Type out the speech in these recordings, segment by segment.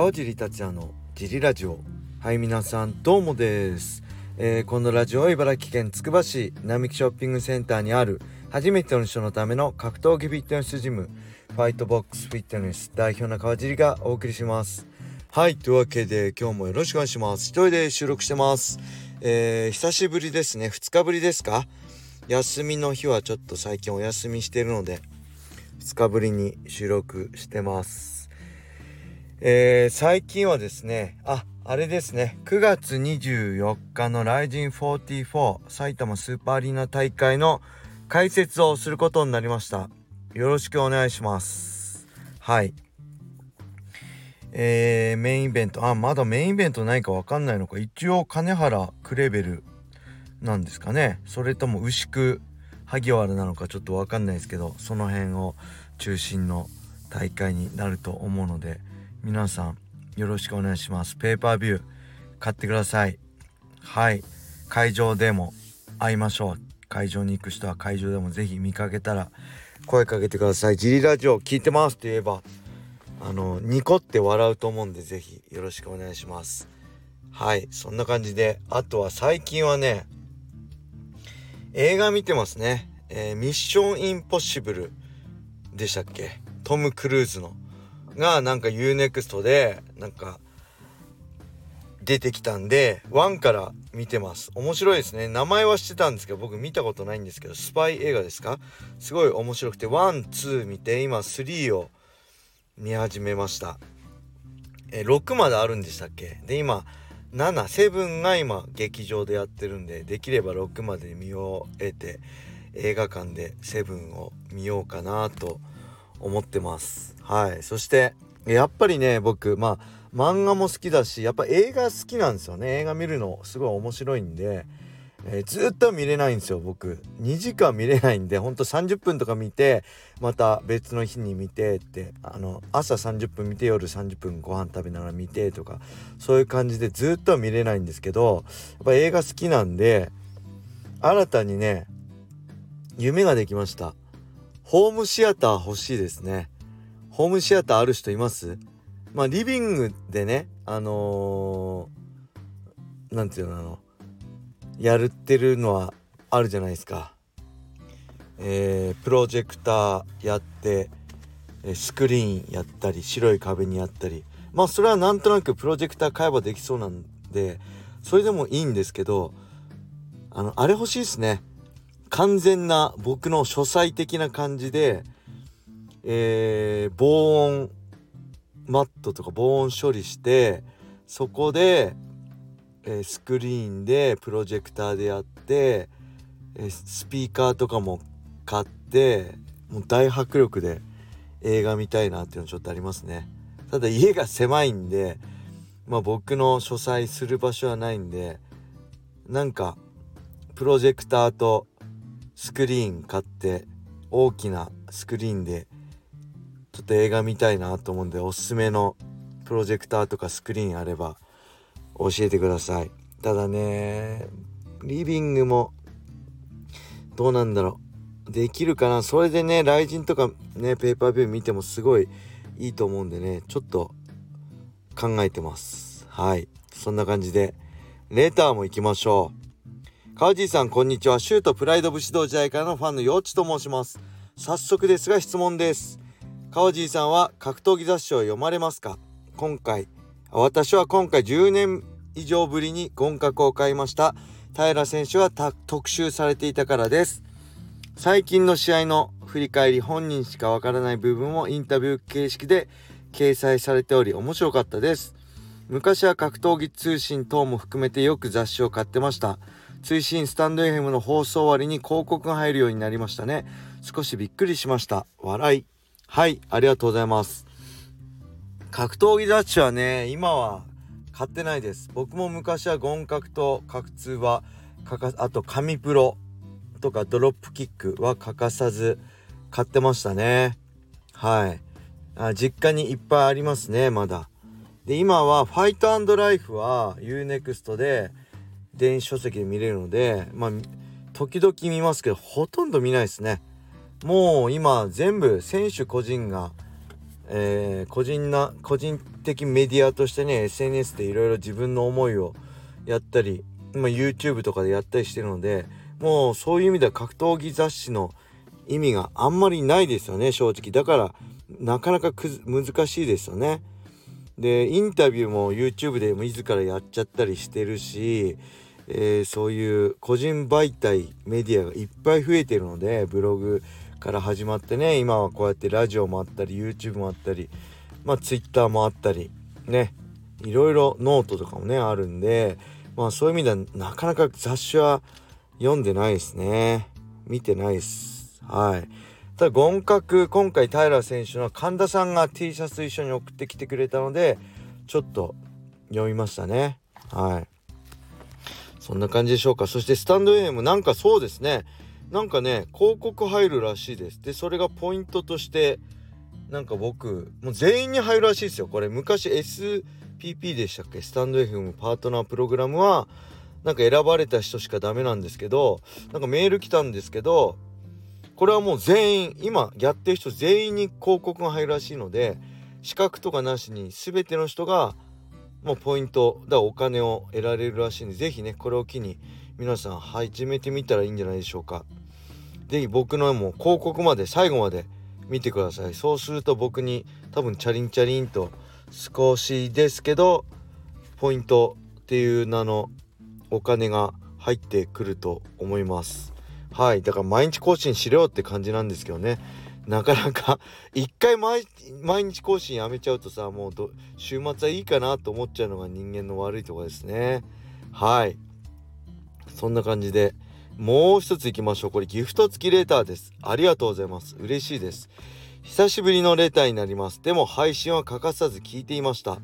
川尻達也のジリラジオ。はい皆さんどうもです、えー、このラジオは茨城県つくば市並木ショッピングセンターにある初めての人のための格闘技フィットネスジムファイトボックスフィットネス代表の川尻がお送りします。はいというわけで今日もよろしくお願いします。一人で収録してます。えー、久しぶりですね。2日ぶりですか？休みの日はちょっと最近お休みしてるので2日ぶりに収録してます。えー、最近はですねああれですね9月24日の RIZIN44 埼玉スーパーアリーナ大会の解説をすることになりました。よろしくお願いします。はい。えー、メインイベント。あまだメインイベントないか分かんないのか。一応金原クレベルなんですかね。それとも牛久萩原なのかちょっと分かんないですけどその辺を中心の大会になると思うので皆さんよろしくお願いします。ペーパービュー買ってください。はい。会場でも会いましょう。会場に行く人は会場でも是非見かけたら声かけてください。ジリラジオ聞いてますって言えばあのニコって笑うと思うんで是非よろしくお願いします。はい。そんな感じであとは最近はね映画見てますね、えー、ミッションインポッシブルでしたっけ？トム・クルーズの。がなんか UNEXT でなんか出てきたんで1から見てます。面白いですね。名前は知ってたんですけど僕見たことないんですけどスパイ映画ですか？すごい面白くて12見て今3を見始めました。え6まであるんでしたっけ？で今77が今劇場でやってるんでできれば6まで見終えて映画館で7を見ようかなと思ってます。はい。そしてやっぱりね僕まあ漫画も好きだしやっぱ映画好きなんですよね。映画見るのすごい面白いんでえー、ずっと見れないんですよ僕。2時間見れないんでほんと30分とか見てまた別の日に見てってあの朝30分見て夜30分ご飯食べながら見てとかそういう感じでずっと見れないんですけどやっぱ映画好きなんで新たにね夢ができました。ホームシアター欲しいですね。ホームシアターある人います？まあリビングでねあのー、なんていうのあのやるってるのはあるじゃないですか。えー、プロジェクターやってスクリーンやったり白い壁にやったり。まあそれはなんとなくプロジェクター買えばできそうなんでそれでもいいんですけどあのあれ欲しいですね。完全な僕の書斎的な感じで、えー、防音マットとか防音処理してそこでえー、スクリーンでプロジェクターでやって、えー、スピーカーとかも買ってもう大迫力で映画見たいなっていうのちょっとありますね。ただ家が狭いんでまあ僕の書斎する場所はないんでなんかプロジェクターとスクリーン買って大きなスクリーンでちょっと映画見たいなと思うんでおすすめのプロジェクターとかスクリーンあれば教えてください。ただねリビングもどうなんだろう。できるかな？それでね雷神とかねペーパービュー見てもすごいいいと思うんでねちょっと考えてます。はい。そんな感じでレターも行きましょう。川地さんこんにちは。シュートプライド武士道時代からのファンの幼稚と申します。早速ですが質問です。川地さんは格闘技雑誌を読まれますか？今回私は今回10年以上ぶりに合格を買いました。平選手は特集されていたからです。最近の試合の振り返り本人しかわからない部分もインタビュー形式で掲載されており面白かったです。昔は格闘技通信等も含めてよく雑誌を買ってました。追伸スタンド FM の放送終わりに広告が入るようになりましたね。少しびっくりしました。笑い。はいありがとうございます。格闘技雑誌はね今は買ってないです。僕も昔はゴン格と格通はかかあと紙プロとかドロップキックは欠かさず買ってましたね。はい。あ実家にいっぱいありますねまだ。で今はファイトライフは UNEXT で電子書籍で見れるのでまあ時々見ますけどほとんど見ないですね。もう今全部選手個人がえー、個人な個人的メディアとしてね SNS でいろいろ自分の思いをやったり、まあ、YouTube とかでやったりしてるのでもうそういう意味では格闘技雑誌の意味があんまりないですよね正直。だからなかなか難しいですよね。でインタビューも YouTube で自らやっちゃったりしてるし、えー、そういう個人媒体メディアがいっぱい増えてるのでブログから始まってね今はこうやってラジオもあったり YouTube もあったりまあ Twitter もあったりねいろいろノートとかもねあるんでまあそういう意味ではなかなか雑誌は読んでないですね。見てないです。はい。ただゴン角今回平選手の神田さんが T シャツ一緒に送ってきてくれたのでちょっと読みましたね。はい。そんな感じでしょうか。そしてスタンド AM なんかそうですね。なんかね広告入るらしいです。でそれがポイントとしてなんか僕もう全員に入るらしいですよ。これ昔 SPP でしたっけ？スタンド FM パートナープログラムはなんか選ばれた人しかダメなんですけどなんかメール来たんですけどこれはもう全員今やってる人全員に広告が入るらしいので資格とかなしに全ての人がもうポイントだお金を得られるらしいんで是非ねこれを機に皆さん始めてみたらいいんじゃないでしょうか。是非僕のも広告まで最後まで見てください。そうすると僕に多分チャリンチャリンと少しですけどポイントっていう名のお金が入ってくると思います。はいだから毎日更新しろよって感じなんですけどね。なかなか一回毎日更新やめちゃうとさもう週末はいいかなと思っちゃうのが人間の悪いとこですねはいそんな感じでもう一ついきましょう。これギフト付きレーターです。ありがとうございます。嬉しいです。久しぶりのレターになります。でも配信は欠かさず聞いていました。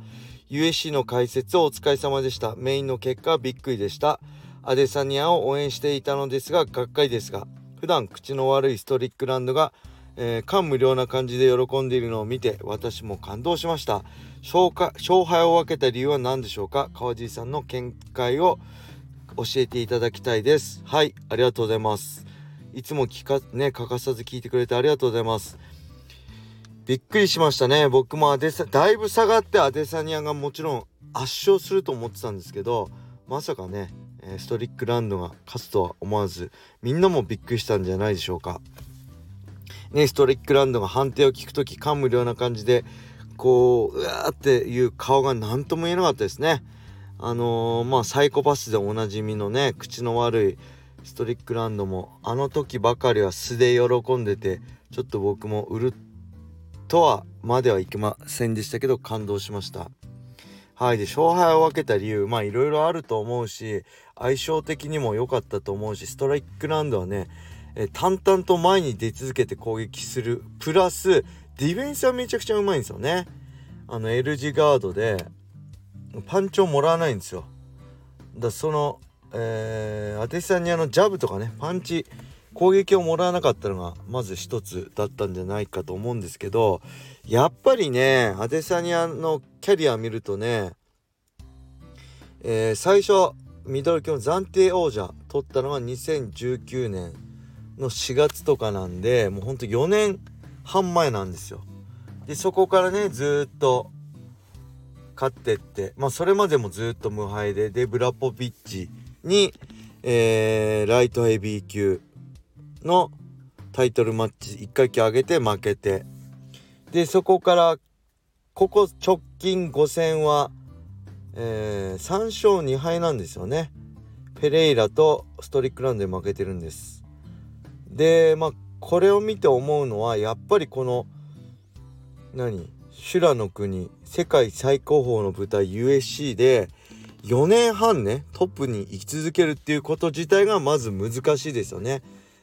USC の解説をお疲れ様でした。メインの結果はびっくりでした。アデサニアを応援していたのですが、がっかりですが、普段口の悪いストリックランドが、えー、感無量な感じで喜んでいるのを見て、私も感動しました。勝敗を分けた理由は何でしょうか？川尻さんの見解を教えていただきたいです。はいありがとうございます。いつも聞かね欠かさず聞いてくれてありがとうございます。びっくりしましたね。僕もアデサだいぶ下がってアデサニアがもちろん圧勝すると思ってたんですけどまさかねストリックランドが勝つとは思わずみんなもびっくりしたんじゃないでしょうか。ねストリックランドが判定を聞く時感無量な感じでこううわーっていう顔が何とも言えなかったですね。あのー、まあサイコパスでおなじみのね口の悪いストリックランドもあの時ばかりは素で喜んでてちょっと僕も売るとはまではいけませんでしたけど感動しました。はいで勝敗を分けた理由まあいろいろあると思うし相性的にも良かったと思うしストライクランドはねえ淡々と前に出続けて攻撃する。プラスディフェンスはめちゃくちゃうまいんですよね。あの L 字ガードでパンチをもらわないんですよ。だその、えー、アテサニアのジャブとかねパンチ攻撃をもらわなかったのがまず一つだったんじゃないかと思うんですけどやっぱりねアデサニアのキャリア見るとね、えー、最初ミドル級の暫定王者取ったのが2019年。の4月とかなんでもうほんと4年半前なんですよ。でそこからねずっと勝ってってまあそれまでもずっと無敗ででブラポビッチに、えー、ライトヘビー級のタイトルマッチ1階級上げて負けてでそこからここ直近5戦は、えー、3勝2敗なんですよねペレイラとストリックランで負けてるんですでまあこれを見て思うのはやっぱりこの何？修羅の国世界最高峰の舞台 USC で4年半ねトップに生き続けるっていうこと自体がまず難しいですよね。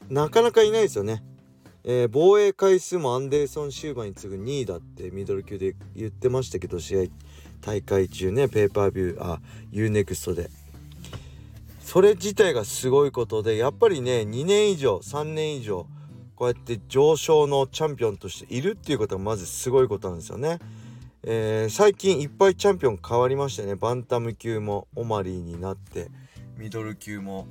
なかなかいないですよね、えー、防衛回数もアンデーソン・シューバーに次ぐ2位だってミドル級で言ってましたけど試合大会中ねペーパービューあ UNEXT で。それ自体がすごいことでやっぱりね2年以上3年以上こうやって上昇のチャンピオンとしているっていうことがまずすごいことなんですよね。えー、最近いっぱいチャンピオン変わりましたね。バンタム級もオマリーになってミドル級も、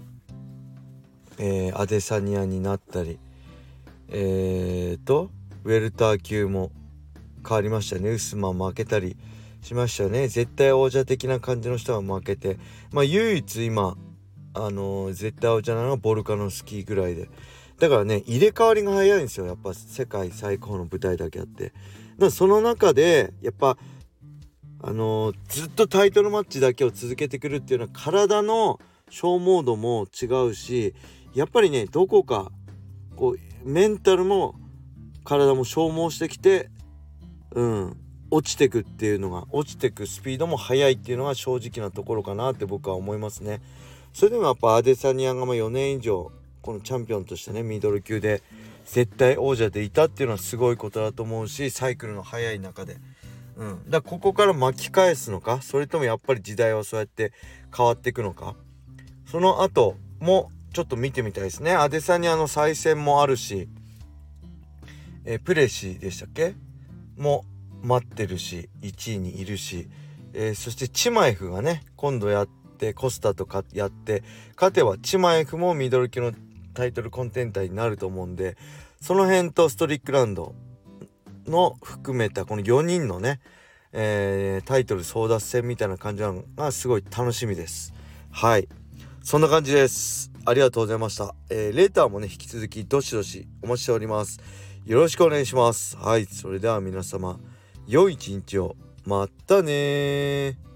えー、アデサニアになったりえーとウェルター級も変わりましたね。ウスマン負けたりしましたね。絶対王者的な感じの人が負けて。まあ唯一今あの、絶対王者ないのがボルカノスキーぐらいで。だからね入れ替わりが早いんですよ。やっぱ世界最高の舞台だけあって。だからその中でやっぱあの、ずっとタイトルマッチだけを続けてくるっていうのは体の消耗度も違うしやっぱりねどこかこうメンタルも体も消耗してきてうん落ちてくっていうのが落ちてくスピードも速いっていうのが正直なところかなって僕は思いますね。それでもやっぱアデサニアがま4年以上このチャンピオンとしてねミドル級で絶対王者でいたっていうのはすごいことだと思うしサイクルの速い中で。うん、だここから巻き返すのか？それともやっぱり時代はそうやって変わっていくのか？その後もちょっと見てみたいですね。アデサニアの再戦もあるしえプレシーでしたっけ？も待ってるし1位にいるし、えー、そしてチマエフがね今度やってってコスタとかやって勝てばチマエフもミドル級のタイトルコンテンターになると思うんでその辺とストリックランドの含めたこの4人のね、えー、タイトル争奪戦みたいな感じなのがすごい楽しみです。はい。そんな感じです。ありがとうございました、えー、レーターもね引き続きどしどしお待ちしております。よろしくお願いします。はい。それでは皆様良い一日を。またね